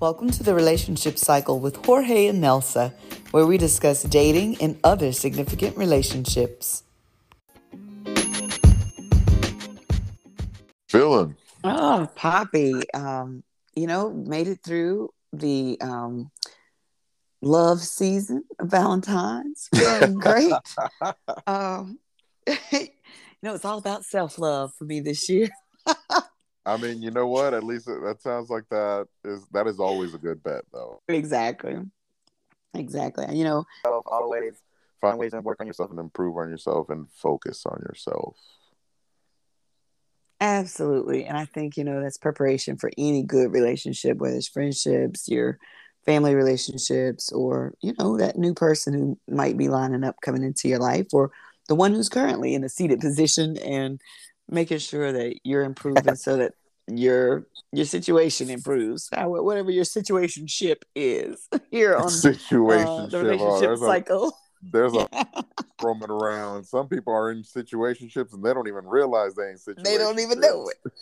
Welcome to the Relationship Cycle with Jorge and Nelsa, where we discuss dating and other significant relationships. Feeling. Oh, Poppy, um, you know, made it through the um, love season of Valentine's. Feeling great. um, you know, it's all about self love for me this year. I mean, you know what? At least it, that sounds like that is that is always a good bet, though. Exactly. Exactly. You know, always find ways to work on yourself and improve on yourself and focus on yourself. Absolutely. And I think, you know, that's preparation for any good relationship, whether it's friendships, your family relationships, or, you know, that new person who might be lining up coming into your life, or the one who's currently in a seated position and making sure that you're improving so that your your situation improves. Whatever your situation ship is here on situation uh, the relationship oh, cycle. A, there's a roaming around. Some people are in situationships and they don't even realize they ain't situated. They don't even know it.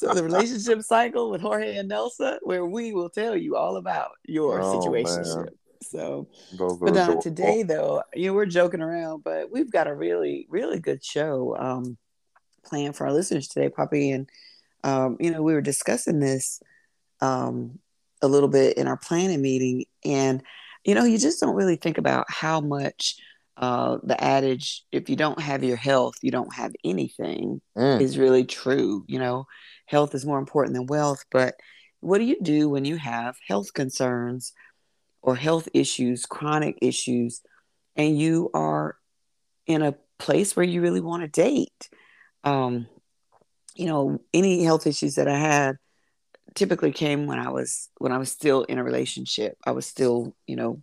so the relationship cycle with Jorge and Nelsa, where we will tell you all about your oh, situation. So, but uh, today though, you know, we're joking around, but we've got a really, really good show um, planned for our listeners today, Poppy. And um, you know, we were discussing this um, a little bit in our planning meeting, and you know, you just don't really think about how much uh, the adage, if you don't have your health, you don't have anything, mm. is really true. You know, health is more important than wealth. But what do you do when you have health concerns or health issues, chronic issues, and you are in a place where you really want to date? Um, you know, any health issues that I had typically came when I was when I was still in a relationship. I was still, you know,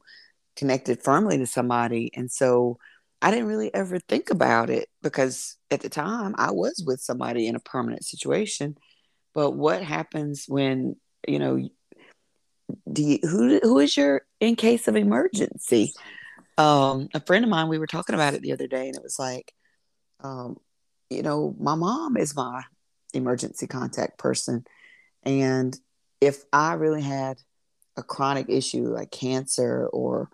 connected firmly to somebody. And so I didn't really ever think about it because at the time I was with somebody in a permanent situation. But what happens when, you know, do you, who who is your in case of emergency? Um, a friend of mine, we were talking about it the other day, and it was like, um, you know, my mom is my emergency contact person. And if I really had a chronic issue like cancer or,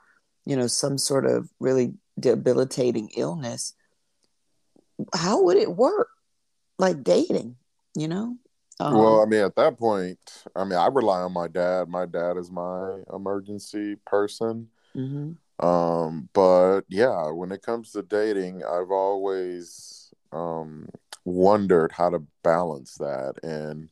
you know, some sort of really debilitating illness, how would it work? Like dating, you know? Um, well, I mean, at that point, I mean, I rely on my dad. My dad is my emergency person. Mm-hmm. Um, but yeah, when it comes to dating, I've always um, wondered how to balance that. And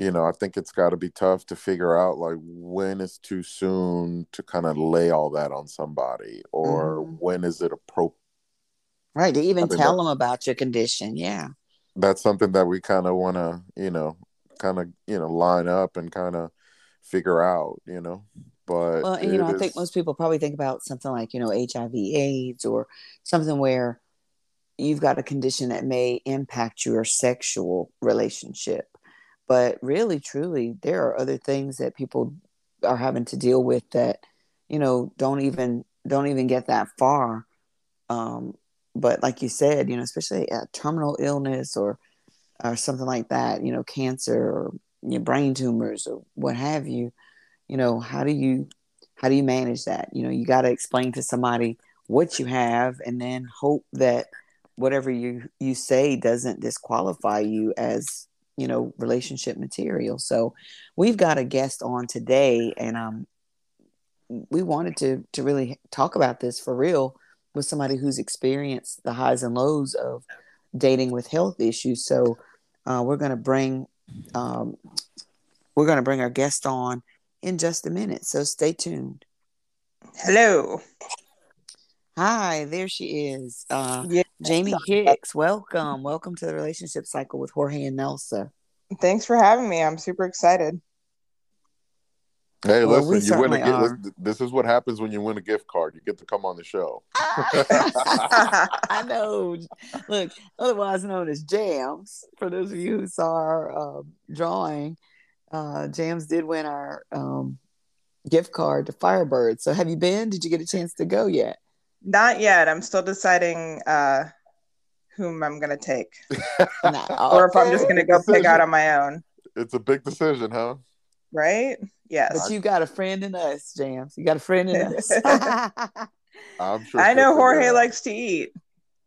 you know i think it's got to be tough to figure out like when is too soon to kind of lay all that on somebody or mm-hmm. when is it appropriate right to even tell them about your condition yeah. That's something that we kind of want to you know kind of you know line up and kind of figure out you know? But well, and, you know is... i think most people probably think about something like you know hiv aids or something where you've got a condition that may impact your sexual relationship. But really, truly, there are other things that people are having to deal with that, you know, don't even don't even get that far. Um, but like you said, you know, especially a terminal illness or or something like that, you know, cancer or your brain tumors or what have you, you know, how do you how do you manage that? You know, you got to explain to somebody what you have and then hope that whatever you you say doesn't disqualify you as you know relationship material. So we've got a guest on today and um we wanted to to really talk about this for real with somebody who's experienced the highs and lows of dating with health issues. So uh, we're going to bring um, we're going to bring our guest on in just a minute. So stay tuned. Hello Hi, there she is. Uh, yeah. Jamie Hicks, welcome. Welcome to the relationship cycle with Jorge and Nelsa. Thanks for having me. I'm super excited. Hey, well, listen, you win a gift. This is what happens when you win a gift card. You get to come on the show. I know. Look, otherwise known as Jams. For those of you who saw our uh, drawing, uh, Jams did win our um, gift card to Firebird. So, have you been? Did you get a chance to go yet? Not yet. I'm still deciding uh, whom I'm gonna take, or if I'm just gonna go pick out on my own. It's a big decision, huh? right? Yes. But you got a friend in us, Jams. You got a friend in us. I'm sure. I know Jorge likes to eat.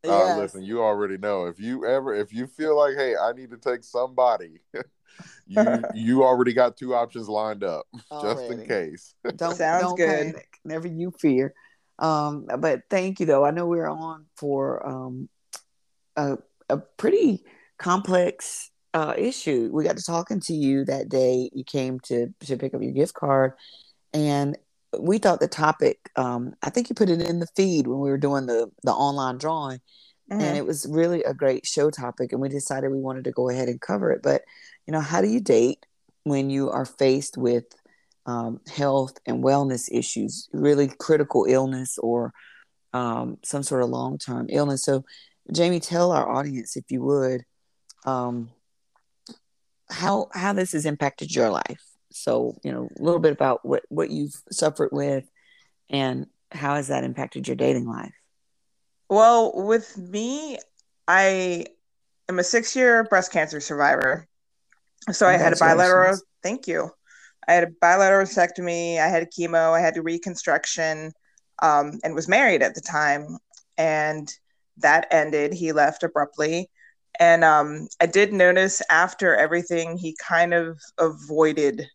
Uh, yes. listen, you already know. If you ever, if you feel like, hey, I need to take somebody, you you already got two options lined up, already. just in case. Don't sounds don't good. Panic. Never you fear. Um, but thank you though. I know we're on for um a a pretty complex uh, issue. We got to talking to you that day. You came to to pick up your gift card, and we thought the topic. Um, I think you put it in the feed when we were doing the the online drawing, mm-hmm. and it was really a great show topic. And we decided we wanted to go ahead and cover it. But you know, how do you date when you are faced with um, health and wellness issues, really critical illness or um, some sort of long term illness? So, Jamie, tell our audience if you would. Um, how how this has impacted your life. So, you know, a little bit about what what you've suffered with and how has that impacted your dating life? Well, with me, I am a 6-year breast cancer survivor. So I had a bilateral thank you. I had a bilateral mastectomy, I had a chemo, I had a reconstruction, um, and was married at the time. And that ended. He left abruptly. And um, I did notice after everything, he kind of avoided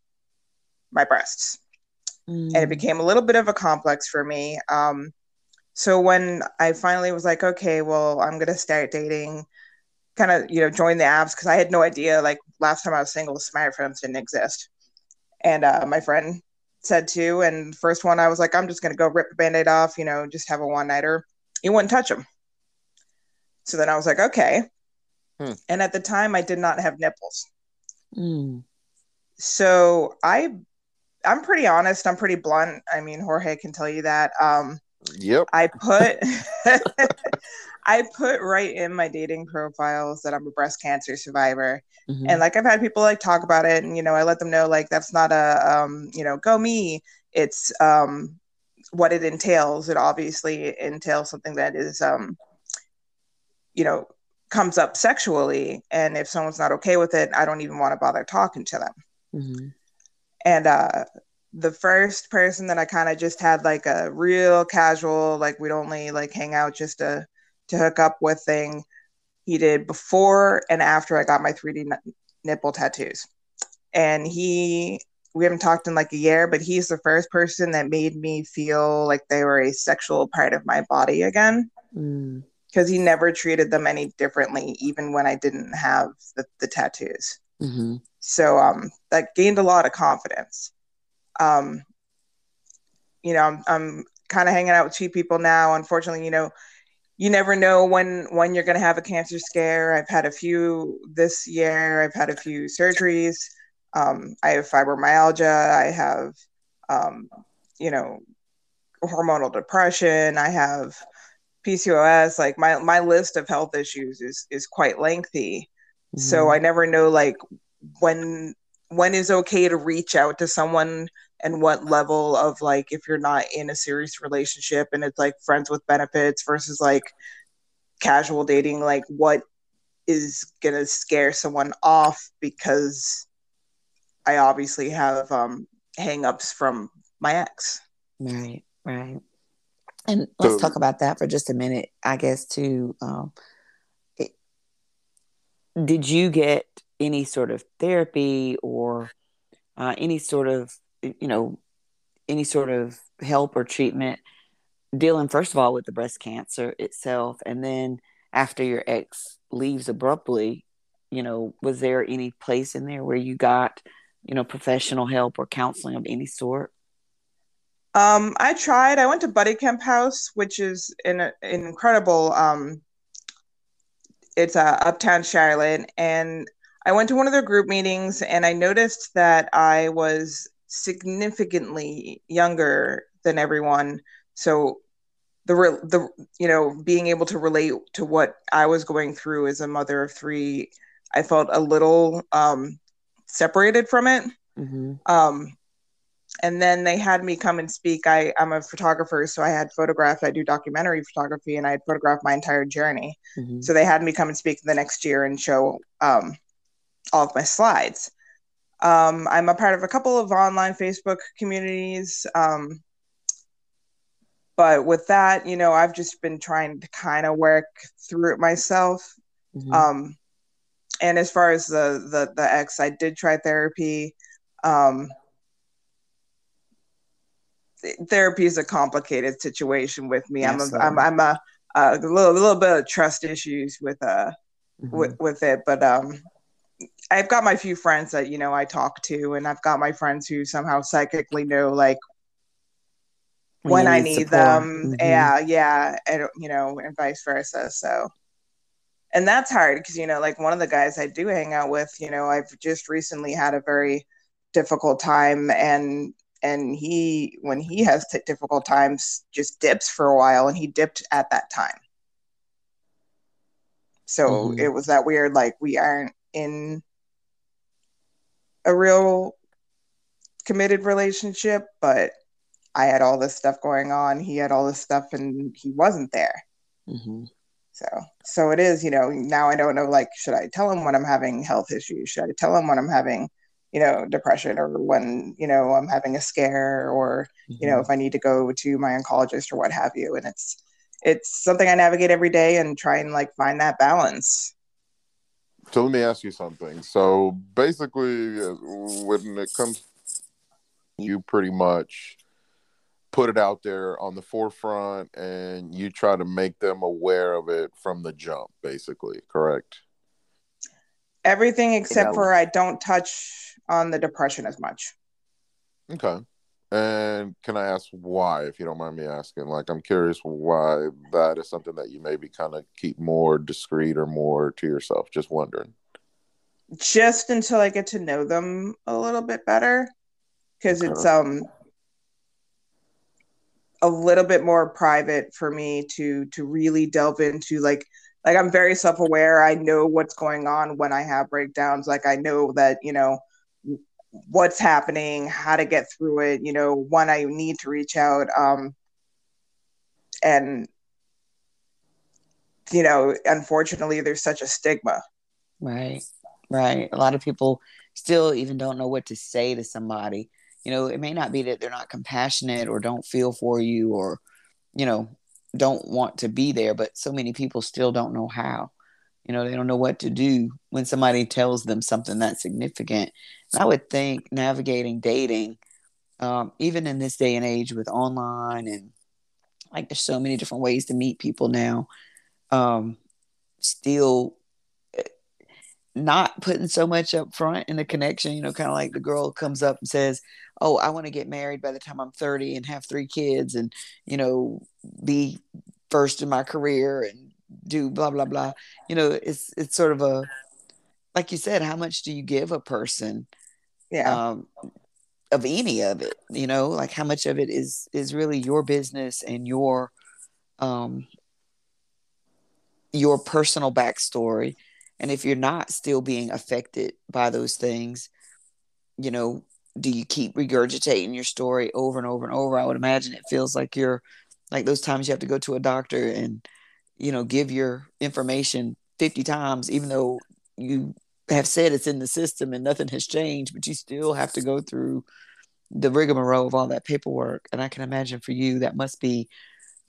my breasts. Mm. And it mm. became a little bit of a complex for me. Um, so when I finally was like, okay, well, I'm going to start dating, kind of, you know, join the apps, because I had no idea, like, last time I was single, smartphones didn't exist. And uh, my friend said to, and first one, I was like, I'm just going to go rip the band aid off, you know, just have a one nighter. He wouldn't touch him. So then I was like, okay. Hmm. And at the time, I did not have nipples. Mm. So I, I'm pretty honest. I'm pretty blunt. I mean, Jorge can tell you that. Um, yep. I put, I put right in my dating profiles that I'm a breast cancer survivor. Mm-hmm. And like I've had people like talk about it, and you know, I let them know like that's not a, um, you know, go me. It's um, what it entails. It obviously entails something that is, um, you know, comes up sexually and if someone's not okay with it i don't even want to bother talking to them mm-hmm. and uh the first person that i kind of just had like a real casual like we'd only like hang out just to to hook up with thing he did before and after i got my 3d n- nipple tattoos and he we haven't talked in like a year but he's the first person that made me feel like they were a sexual part of my body again mm because he never treated them any differently, even when I didn't have the, the tattoos. Mm-hmm. So um, that gained a lot of confidence. Um, you know, I'm, I'm kind of hanging out with two people now. Unfortunately, you know, you never know when when you're going to have a cancer scare. I've had a few this year. I've had a few surgeries. Um, I have fibromyalgia. I have, um, you know, hormonal depression. I have PCOS, like my my list of health issues is is quite lengthy. Mm-hmm. So I never know like when when is okay to reach out to someone and what level of like if you're not in a serious relationship and it's like friends with benefits versus like casual dating like what is gonna scare someone off because I obviously have um hangups from my ex. Right, right. And let's so, talk about that for just a minute, I guess, too. Um, it, did you get any sort of therapy or uh, any sort of, you know, any sort of help or treatment dealing, first of all, with the breast cancer itself? And then after your ex leaves abruptly, you know, was there any place in there where you got, you know, professional help or counseling of any sort? Um, I tried. I went to Buddy Kemp House, which is an, an incredible. Um, it's uh, uptown Charlotte, and I went to one of their group meetings, and I noticed that I was significantly younger than everyone. So the the you know being able to relate to what I was going through as a mother of three, I felt a little um, separated from it. Mm-hmm. Um, and then they had me come and speak. I, I'm a photographer, so I had photographed, I do documentary photography, and I had photographed my entire journey. Mm-hmm. So they had me come and speak the next year and show um, all of my slides. Um, I'm a part of a couple of online Facebook communities. Um, but with that, you know, I've just been trying to kind of work through it myself. Mm-hmm. Um, and as far as the the the ex, I did try therapy. Um, therapy is a complicated situation with me. I'm a, I'm, I'm a, a little, little bit of trust issues with uh mm-hmm. with, with it, but um, I've got my few friends that you know I talk to, and I've got my friends who somehow psychically know like when, when I need support. them. Mm-hmm. Yeah, yeah, and you know, and vice versa. So, and that's hard because you know, like one of the guys I do hang out with, you know, I've just recently had a very difficult time, and and he when he has t- difficult times just dips for a while, and he dipped at that time. So mm-hmm. it was that weird, like we aren't in a real committed relationship, but I had all this stuff going on. He had all this stuff, and he wasn't there. Mm-hmm. So, so it is. You know, now I don't know. Like, should I tell him when I'm having health issues? Should I tell him when I'm having, you know, depression, or when you know I'm having a scare, or mm-hmm. you know, mm-hmm. if I need to go to my oncologist or what have you? And it's it's something I navigate every day and try and like find that balance. So let me ask you something. So basically, when it comes, you pretty much put it out there on the forefront and you try to make them aware of it from the jump basically correct? Everything except for i don't touch on the depression as much. Okay and can i ask why if you don't mind me asking like i'm curious why that is something that you maybe kind of keep more discreet or more to yourself just wondering just until i get to know them a little bit better because okay. it's um a little bit more private for me to to really delve into like like I'm very self-aware. I know what's going on when I have breakdowns. Like I know that, you know, what's happening, how to get through it, you know, when I need to reach out um and you know, unfortunately there's such a stigma. Right. Right. A lot of people still even don't know what to say to somebody you know it may not be that they're not compassionate or don't feel for you or you know don't want to be there but so many people still don't know how you know they don't know what to do when somebody tells them something that's significant. And i would think navigating dating um, even in this day and age with online and like there's so many different ways to meet people now um, still not putting so much up front in the connection, you know, kind of like the girl comes up and says, Oh, I want to get married by the time I'm 30 and have three kids and, you know, be first in my career and do blah, blah, blah. You know, it's, it's sort of a, like you said, how much do you give a person? Yeah. Um, of any of it, you know, like how much of it is, is really your business and your, um, your personal backstory and if you're not still being affected by those things, you know, do you keep regurgitating your story over and over and over? I would imagine it feels like you're like those times you have to go to a doctor and, you know, give your information 50 times, even though you have said it's in the system and nothing has changed, but you still have to go through the rigmarole of all that paperwork. And I can imagine for you that must be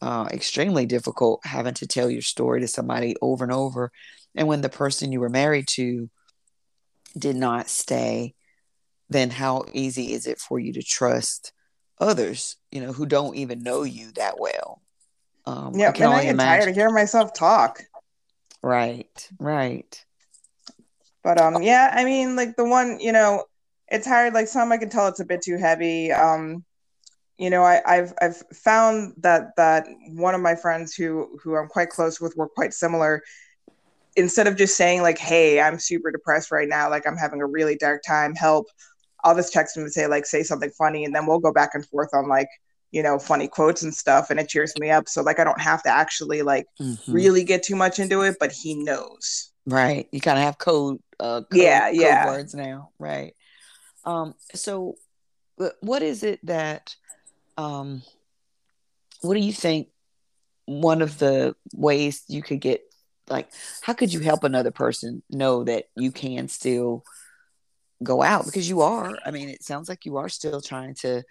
uh, extremely difficult having to tell your story to somebody over and over and when the person you were married to did not stay, then how easy is it for you to trust others, you know, who don't even know you that well? Um, yeah, I can and I get imagine. tired of hearing myself talk. Right, right. But um, yeah, I mean, like the one, you know, it's hard. Like some, I can tell it's a bit too heavy. Um, you know, I, have I've found that that one of my friends who who I'm quite close with, were quite similar instead of just saying like, "Hey, I'm super depressed right now. Like I'm having a really dark time. Help." I'll just text him and say like, "Say something funny," and then we'll go back and forth on like, you know, funny quotes and stuff, and it cheers me up. So like, I don't have to actually like mm-hmm. really get too much into it, but he knows. Right. You kind of have code. Uh, code, yeah. Yeah. Code words now. Right. Um. So, what is it that, um, what do you think? One of the ways you could get like how could you help another person know that you can still go out because you are. I mean, it sounds like you are still trying to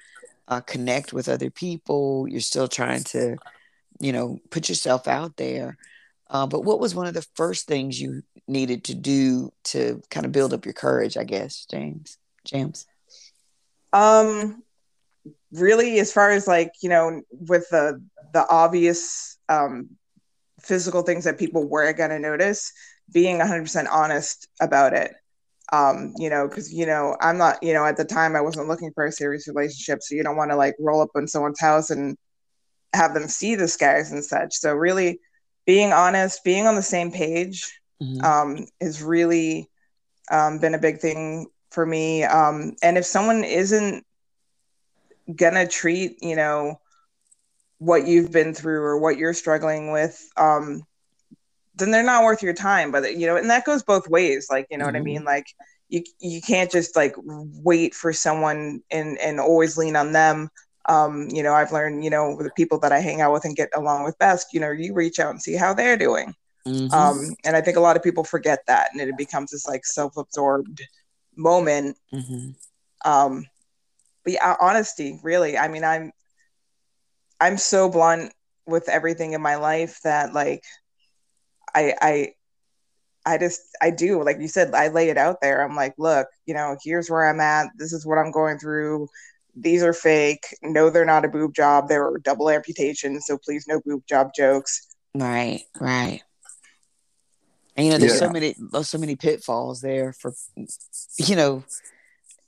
uh, connect with other people. You're still trying to, you know, put yourself out there. Uh, but what was one of the first things you needed to do to kind of build up your courage? I guess, James. James. Um, really, as far as like you know, with the the obvious um, physical things that people were going to notice, being 100% honest about it um you know because you know i'm not you know at the time i wasn't looking for a serious relationship so you don't want to like roll up in someone's house and have them see the scars and such so really being honest being on the same page mm-hmm. um has really um, been a big thing for me um and if someone isn't gonna treat you know what you've been through or what you're struggling with um then they're not worth your time. But you know, and that goes both ways. Like, you know mm-hmm. what I mean? Mm-hmm. Like you you can't just like wait for someone and and always lean on them. Um, you know, I've learned, you know, the people that I hang out with and get along with best, you know, you reach out and see how they're doing. Mm-hmm. Um, and I think a lot of people forget that and it becomes this like self-absorbed moment. Mm-hmm. Um, but yeah, honesty, really. I mean, I'm I'm so blunt with everything in my life that like I I I just I do like you said I lay it out there. I'm like, look, you know, here's where I'm at. This is what I'm going through. These are fake. No, they're not a boob job. They were double amputation. So please, no boob job jokes. Right, right. And you know, there's yeah. so many, there's so many pitfalls there for, you know,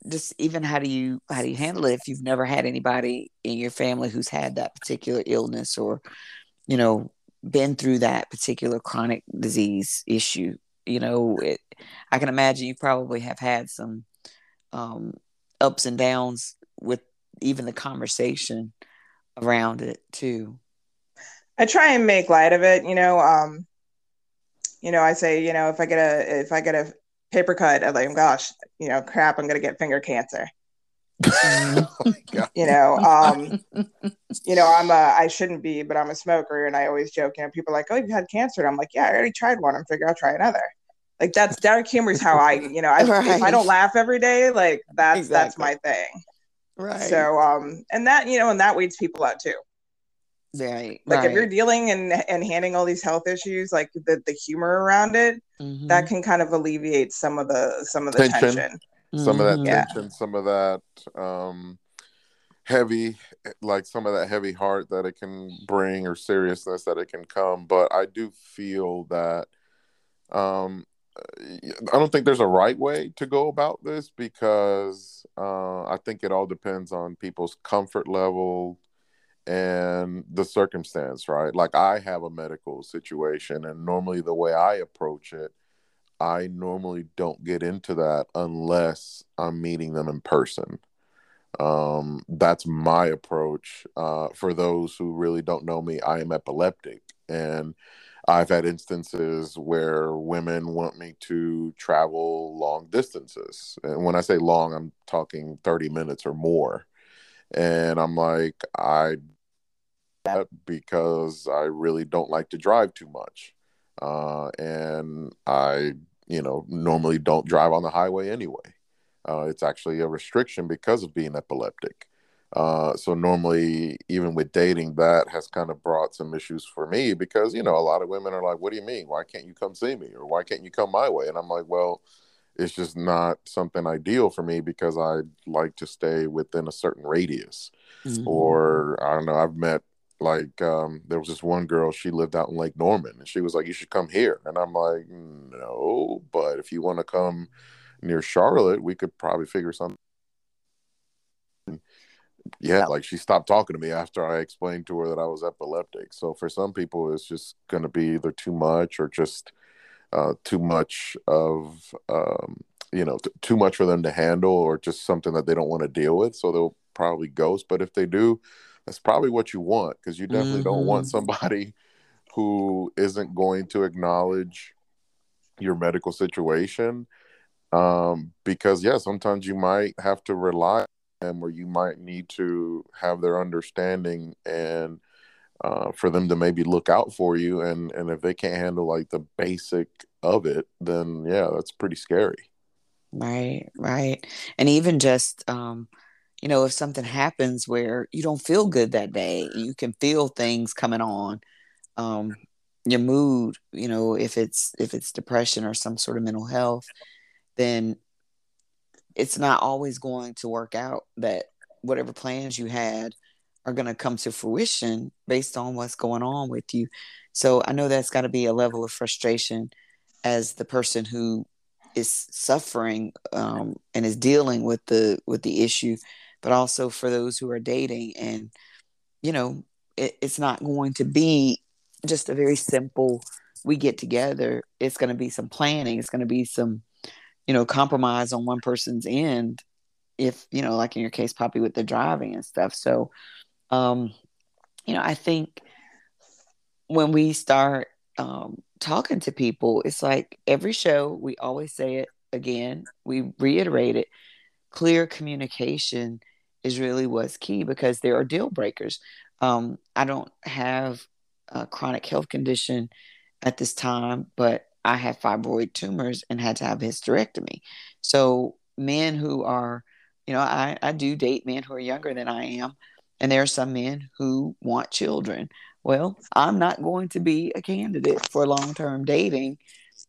just even how do you how do you handle it if you've never had anybody in your family who's had that particular illness or, you know, been through that particular chronic disease issue. You know, it, I can imagine you probably have had some um, ups and downs with even the conversation around it too. I try and make light of it. You know, um, you know, I say, you know, if I get a if I get a paper cut, I'm like, gosh, you know, crap, I'm gonna get finger cancer. oh you know, um, you know, I'm a, I shouldn't be, but I'm a smoker, and I always joke. You know, people are like, "Oh, you've had cancer," and I'm like, "Yeah, I already tried one. I'm figure I'll try another." Like that's dark humor is how I, you know, I, right. if I don't laugh every day, like that's exactly. that's my thing. Right. So, um, and that you know, and that weeds people out too. Right. Like right. if you're dealing and and handling all these health issues, like the the humor around it, mm-hmm. that can kind of alleviate some of the some of the tension. tension some of that mm-hmm. tension, some of that um, heavy, like some of that heavy heart that it can bring or seriousness that it can come. But I do feel that um, I don't think there's a right way to go about this because uh, I think it all depends on people's comfort level and the circumstance, right? Like I have a medical situation, and normally the way I approach it I normally don't get into that unless I'm meeting them in person. Um, that's my approach. Uh, for those who really don't know me, I am epileptic. And I've had instances where women want me to travel long distances. And when I say long, I'm talking 30 minutes or more. And I'm like, I because I really don't like to drive too much. Uh, and I you know, normally don't drive on the highway anyway. Uh, it's actually a restriction because of being epileptic. Uh, so normally, even with dating, that has kind of brought some issues for me because you know a lot of women are like, "What do you mean? Why can't you come see me? Or why can't you come my way?" And I'm like, "Well, it's just not something ideal for me because I like to stay within a certain radius." Mm-hmm. Or I don't know. I've met like um, there was this one girl she lived out in lake norman and she was like you should come here. And i'm like no but if you want to come near charlotte we could probably figure something yeah like she stopped talking to me after i explained to her that i was epileptic. So for some people it's just going to be either too much or just uh, too much of um, you know t- too much for them to handle or just something that they don't want to deal with. So they'll probably ghost. But if they do that's probably what you want because you definitely mm-hmm. don't want mm-hmm. somebody who isn't going to acknowledge your medical situation um, because yeah sometimes you might have to rely on them or you might need to have their understanding and uh, for them to maybe look out for you and and if they can't handle like the basic of it then yeah that's pretty scary Right, right. And even just um, you know, if something happens where you don't feel good that day, you can feel things coming on. Um, your mood, you know, if it's if it's depression or some sort of mental health, then it's not always going to work out that whatever plans you had are going to come to fruition based on what's going on with you. So I know that's got to be a level of frustration as the person who is suffering um, and is dealing with the with the issue, but also for those who are dating and you know it, it's not going to be just a very simple we get together. It's going to be some planning. It's going to be some you know compromise on one person's end if you know like in your case poppy with the driving and stuff so um you know i think when we start um talking to people it's like every show we always say it again we reiterate it clear communication is really what's key because there are deal breakers um i don't have a chronic health condition at this time but I have fibroid tumors and had to have a hysterectomy. So men who are, you know, I, I do date men who are younger than I am. And there are some men who want children. Well, I'm not going to be a candidate for long term dating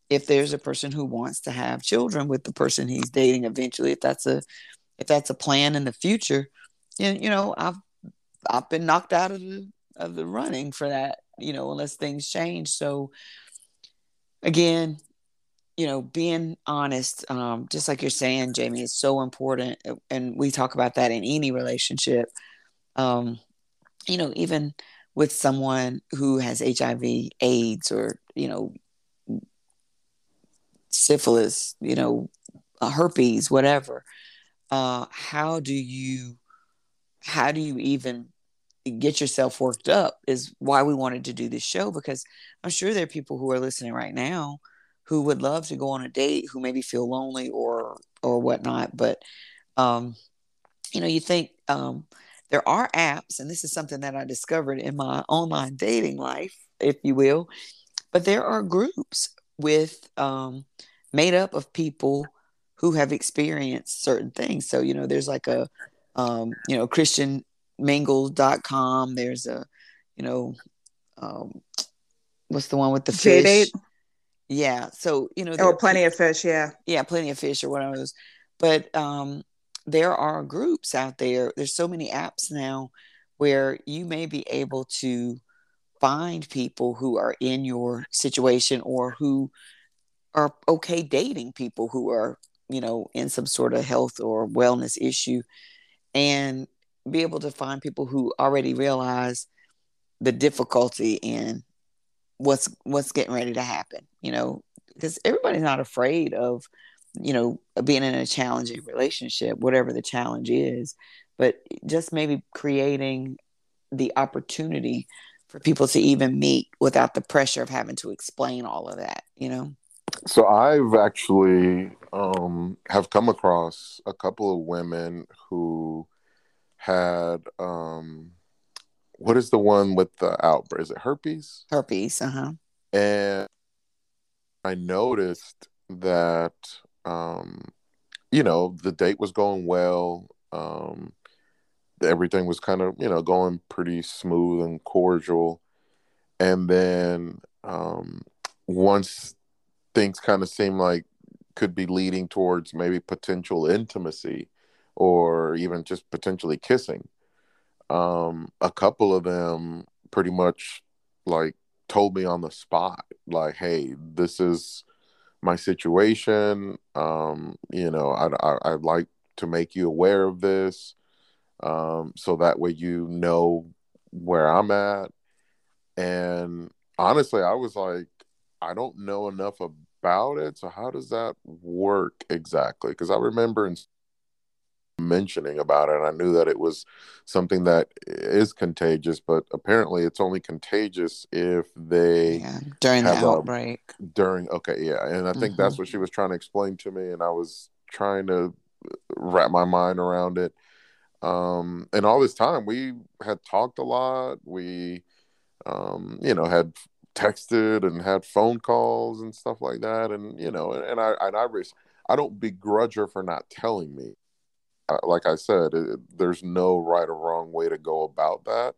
if there's a person who wants to have children with the person he's dating eventually. If that's a if that's a plan in the future, and you know, I've I've been knocked out of the of the running for that, you know, unless things change. So again, you know, being honest, um, just like you're saying, Jamie, is so important. And we talk about that in any relationship. Um, you know, even with someone who has HIV, AIDS, or, you know, syphilis, you know, uh, herpes, whatever. Uh, how do you, how do you even get yourself worked up is why we wanted to do this show because I'm sure there are people who are listening right now who would love to go on a date who maybe feel lonely or or whatnot but um you know you think um there are apps and this is something that I discovered in my online dating life if you will but there are groups with um made up of people who have experienced certain things so you know there's like a um you know Christian mingles.com. There's a, you know, um, what's the one with the fish? J-date? Yeah. So, you know, oh, plenty of fish. Yeah. Yeah. Plenty of fish or whatever those. But um, there are groups out there. There's so many apps now where you may be able to find people who are in your situation or who are okay dating people who are, you know, in some sort of health or wellness issue and be able to find people who already realize the difficulty in what's what's getting ready to happen you know because everybody's not afraid of you know being in a challenging relationship whatever the challenge is but just maybe creating the opportunity for people to even meet without the pressure of having to explain all of that you know so i've actually um have come across a couple of women who had um what is the one with the outbreak? Is it herpes? Herpes, uh-huh. And I noticed that um you know, the date was going well. Um everything was kind of, you know, going pretty smooth and cordial. And then um once things kind of seem like could be leading towards maybe potential intimacy, or even just potentially kissing. Um, a couple of them pretty much like told me on the spot, like, "Hey, this is my situation. Um, you know, I, I, I'd like to make you aware of this, um, so that way you know where I'm at." And honestly, I was like, I don't know enough about it. So how does that work exactly? Because I remember in mentioning about it. I knew that it was something that is contagious, but apparently it's only contagious if they yeah, during the outbreak. A, during okay, yeah, and I think mm-hmm. that's what she was trying to explain to me, and I was trying to wrap my mind around it. Um, and all this time we had talked a lot. We, um, you know, had texted and had phone calls and stuff like that, and you know, and, and I and I res- I don't begrudge her for not telling me. Uh, like I said, it, there's no right or wrong way to go about that.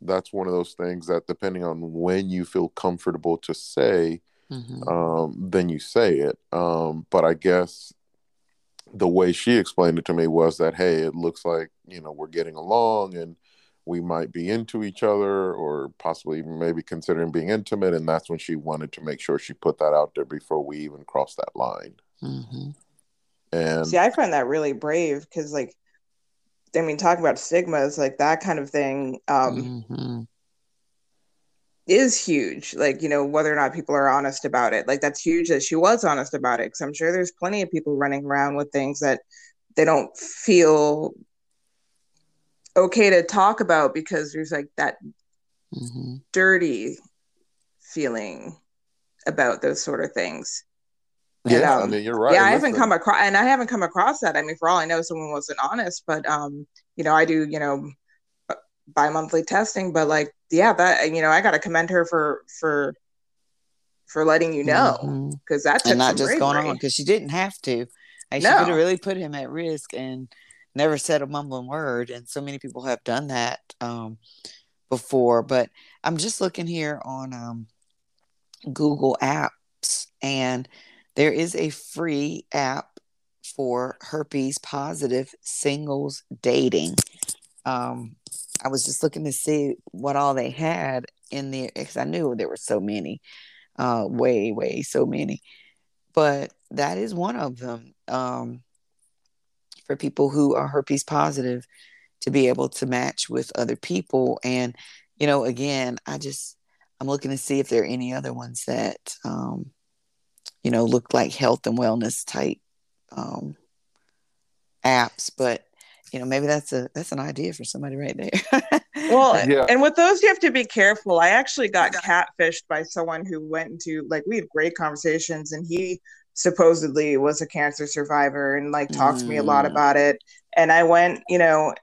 That's one of those things that, depending on when you feel comfortable to say, mm-hmm. um, then you say it. Um, but I guess the way she explained it to me was that, hey, it looks like you know we're getting along and we might be into each other or possibly maybe considering being intimate and that's when she wanted to make sure she put that out there before we even cross that line mm-hmm. and see i find that really brave because like i mean talking about stigmas like that kind of thing um, mm-hmm. is huge like you know whether or not people are honest about it like that's huge that she was honest about it because i'm sure there's plenty of people running around with things that they don't feel okay to talk about because there's like that mm-hmm. dirty feeling about those sort of things. Yeah, and, um, I mean you're right. Yeah, I haven't come across, and I haven't come across that. I mean, for all I know, someone wasn't honest, but um, you know, I do, you know, bi-monthly testing, but like, yeah, that you know, I got to commend her for for for letting you know because mm-hmm. that's not just bravery. going on because she didn't have to. Like, no. She could have really put him at risk, and never said a mumbling word and so many people have done that um, before but i'm just looking here on um, google apps and there is a free app for herpes positive singles dating. Um, i was just looking to see what all they had in there because i knew there were so many uh, way way so many but that is one of them um, for people who are herpes positive to be able to match with other people. And, you know, again, I just, I'm looking to see if there are any other ones that, um, you know, look like health and wellness type um, apps. But, you know, maybe that's a that's an idea for somebody right there. well, yeah. and with those, you have to be careful. I actually got catfished by someone who went into like we had great conversations, and he supposedly was a cancer survivor and like talked mm. to me a lot mm. about it. And I went, you know,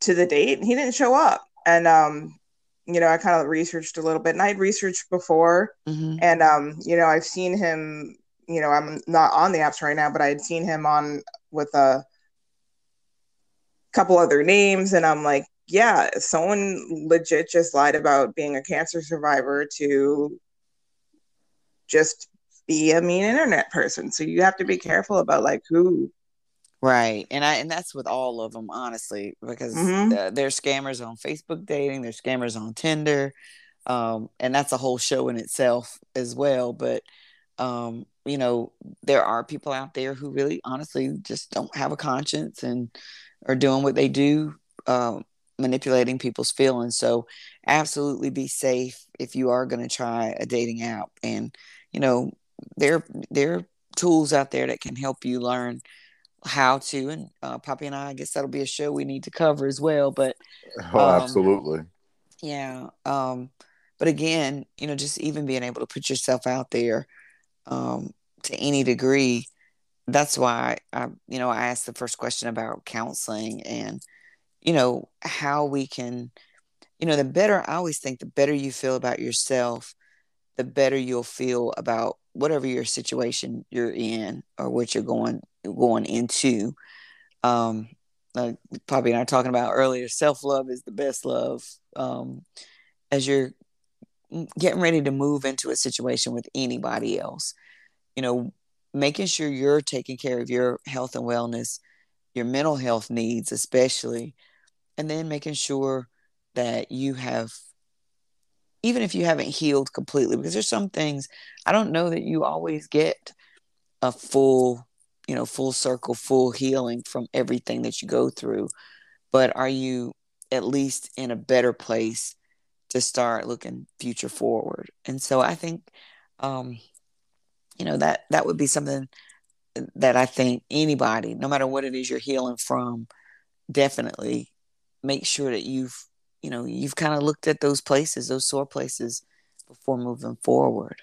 to the date and he didn't show up. And um, you know, I kind of researched a little bit and I'd researched before mm-hmm. and um, you know, I've seen him, you know, I'm not on the apps right now, but I had seen him on with a couple other names and I'm like, yeah, someone legit just lied about being a cancer survivor to just be a mean internet person. So you have to be careful about like who. Right, and I and that's with all of them, honestly, because mm-hmm. uh, there's scammers on Facebook dating, there's scammers on Tinder, um, and that's a whole show in itself as well. But um, you know, there are people out there who really, honestly, just don't have a conscience and are doing what they do, uh, manipulating people's feelings. So, absolutely be safe if you are going to try a dating app, and you know, there there are tools out there that can help you learn how to and uh, poppy and i i guess that'll be a show we need to cover as well but oh um, absolutely. yeah um but again you know just even being able to put yourself out there um to any degree that's why i you know i asked the first question about counseling and you know how we can you know the better i always think the better you feel about yourself the better you'll feel about whatever your situation you're in or what you're going going into. Um, like Poppy and I talking about earlier, self love is the best love. Um, as you're getting ready to move into a situation with anybody else, you know, making sure you're taking care of your health and wellness, your mental health needs, especially, and then making sure that you have even if you haven't healed completely because there's some things i don't know that you always get a full you know full circle full healing from everything that you go through but are you at least in a better place to start looking future forward? And so i think um you know that that would be something that i think anybody no matter what it is you're healing from definitely make sure that you've you know you've kind of looked at those places those sore places before moving forward.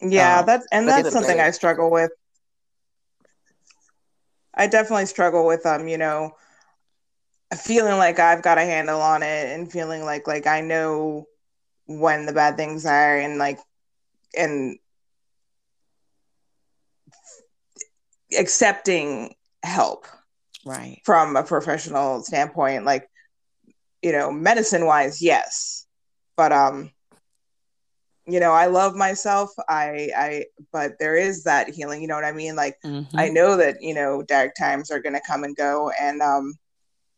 Yeah um, that's and that's something i struggle with. I definitely struggle with um you know feeling like i've got a handle on it and feeling like like i know when the bad things are and like and accepting help right. from a professional standpoint like you know medicine wise yes but um you know i love myself i i but there is that healing you know what i mean like mm-hmm. i know that you know dark times are going to come and go and um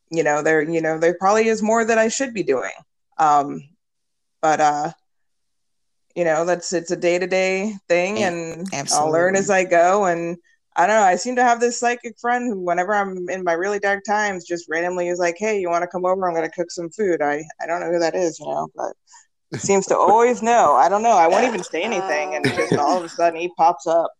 you know there you know there probably is more that i should be doing um but uh you know that's it's a day-to-day thing and Absolutely. i'll learn as i go and I don't know. I seem to have this psychic friend who, whenever I'm in my really dark times, just randomly is like, "Hey, you want to come over? I'm going to cook some food." I I don't know who that is, you know, but seems to always know. I don't know. I won't even say anything, and just all of a sudden he pops up.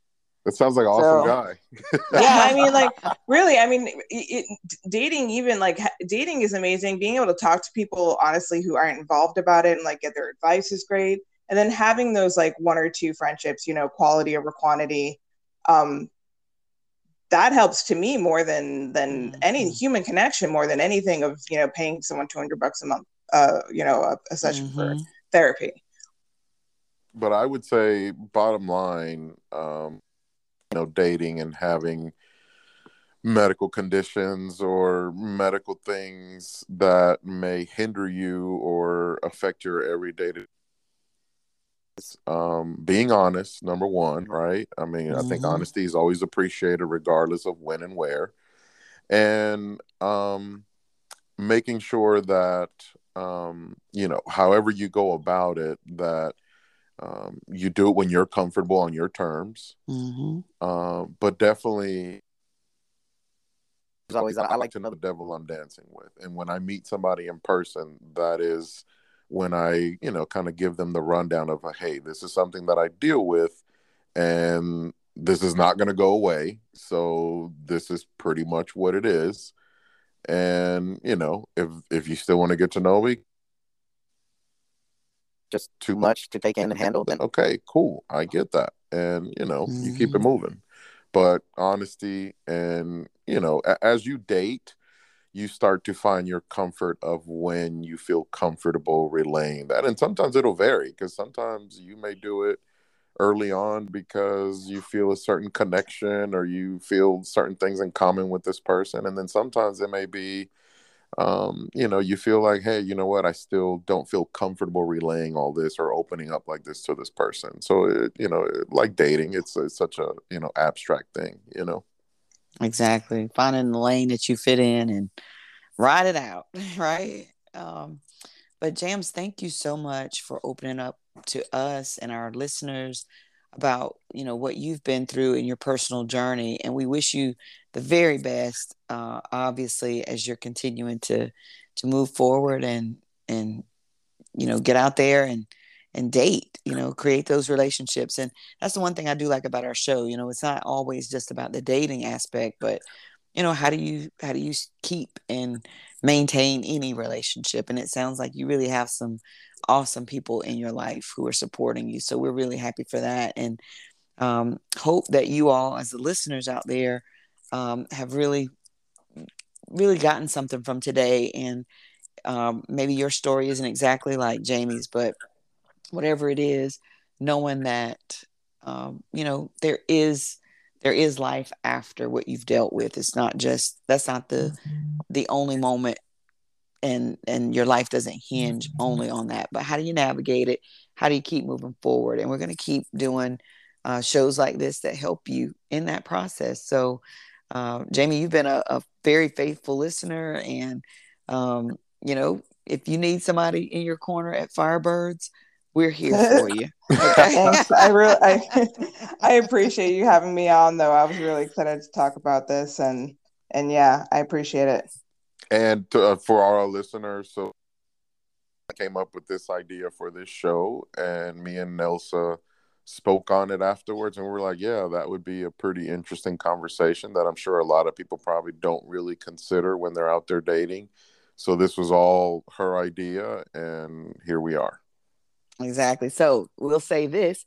That sounds like an awesome so, guy. yeah, I mean, like really, I mean, it, it, dating even like dating is amazing. Being able to talk to people honestly who aren't involved about it and like get their advice is great. And then having those like one or two friendships, you know, quality over quantity, um, that helps to me more than than mm-hmm. any human connection more than anything of you know paying someone 200 bucks a month uh you know a, a session mm-hmm. for therapy but i would say bottom line um you know dating and having medical conditions or medical things that may hinder you or affect your everyday um, being honest, number one, right? I mean, mm-hmm. I think mm-hmm. honesty is always appreciated, regardless of when and where, and um, making sure that um, you know, however you go about it, that um, you do it when you're comfortable on your terms. Mm-hmm. Uh, but definitely, always I like to know the devil I'm dancing with, and when I meet somebody in person, that is when I, you know, kind of give them the rundown of, hey, this is something that I deal with, and this is not going to go away. So this is pretty much what it is. And you know, if if you still want to get to know me, just too much to take in and handle, then okay, cool, I get that, and you know, mm-hmm. you keep it mm-hmm. moving. But honesty and you know, as you date, you start to find your comfort of when you feel comfortable relaying that. And sometimes it'll vary because sometimes you may do it early on because you feel a certain connection or you feel certain things in common with this person. And then sometimes it may be, um, you know, you feel like, hey, you know what, I still don't feel comfortable relaying all this or opening up like this to this person. So, it, you know, like dating, it's, it's such a, you know, abstract thing, you know. Exactly. Finding the lane that you fit in and ride it out, right? Um, but Jams, thank you so much for opening up to us and our listeners about you know what you've been through in your personal journey, and we wish you the very best. Uh, obviously, as you're continuing to to move forward and and you know get out there and and date you know create those relationships and that's the one thing i do like about our show you know it's not always just about the dating aspect but you know how do you how do you keep and maintain any relationship? And it sounds like you really have some awesome people in your life who are supporting you so we're really happy for that and um, hope that you all as the listeners out there um, have really really gotten something from today and um, maybe your story isn't exactly like jamie's but whatever it is, knowing that um, you know there is there is life after what you've dealt with. It's not just that's not the the only moment and and your life doesn't hinge only on that but how do you navigate it? How do you keep moving forward? And we're going to keep doing uh, shows like this that help you in that process. So uh, jamie you've been a, a, very faithful listener and um, you know if you need somebody in your corner at firebirds we're here for you. Thanks. I really, I, I appreciate you having me on. Though I was really excited to talk about this, and and yeah, I appreciate it. And to, uh, for our listeners, so I came up with this idea for this show, and me and Nelsa spoke on it afterwards, and we are like, yeah, that would be a pretty interesting conversation that I'm sure a lot of people probably don't really consider when they're out there dating. So this was all her idea, and here we are. Exactly. So we'll say this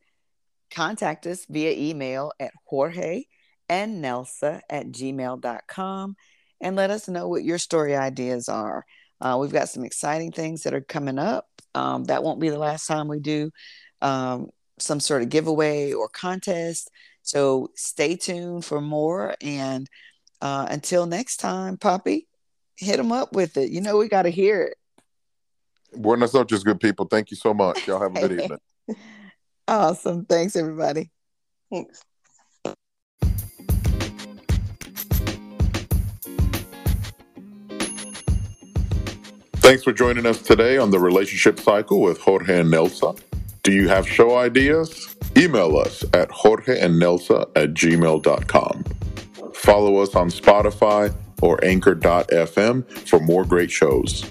contact us via email at Jorge and Nelsa at gmail.com and let us know what your story ideas are. Uh, we've got some exciting things that are coming up. Um, that won't be the last time we do um, some sort of giveaway or contest. So stay tuned for more. And uh, until next time, Poppy, hit them up with it. You know, we got to hear it. Buenas noches, good people. Thank you so much. Y'all have a good evening. Awesome. Thanks, everybody. Thanks. Thanks for joining us today on the Relationship Cycle with Jorge and Nelsa. Do you have show ideas? Email us at jorgeandnelsa at gmail.com. Follow us on Spotify or anchor.fm for more great shows.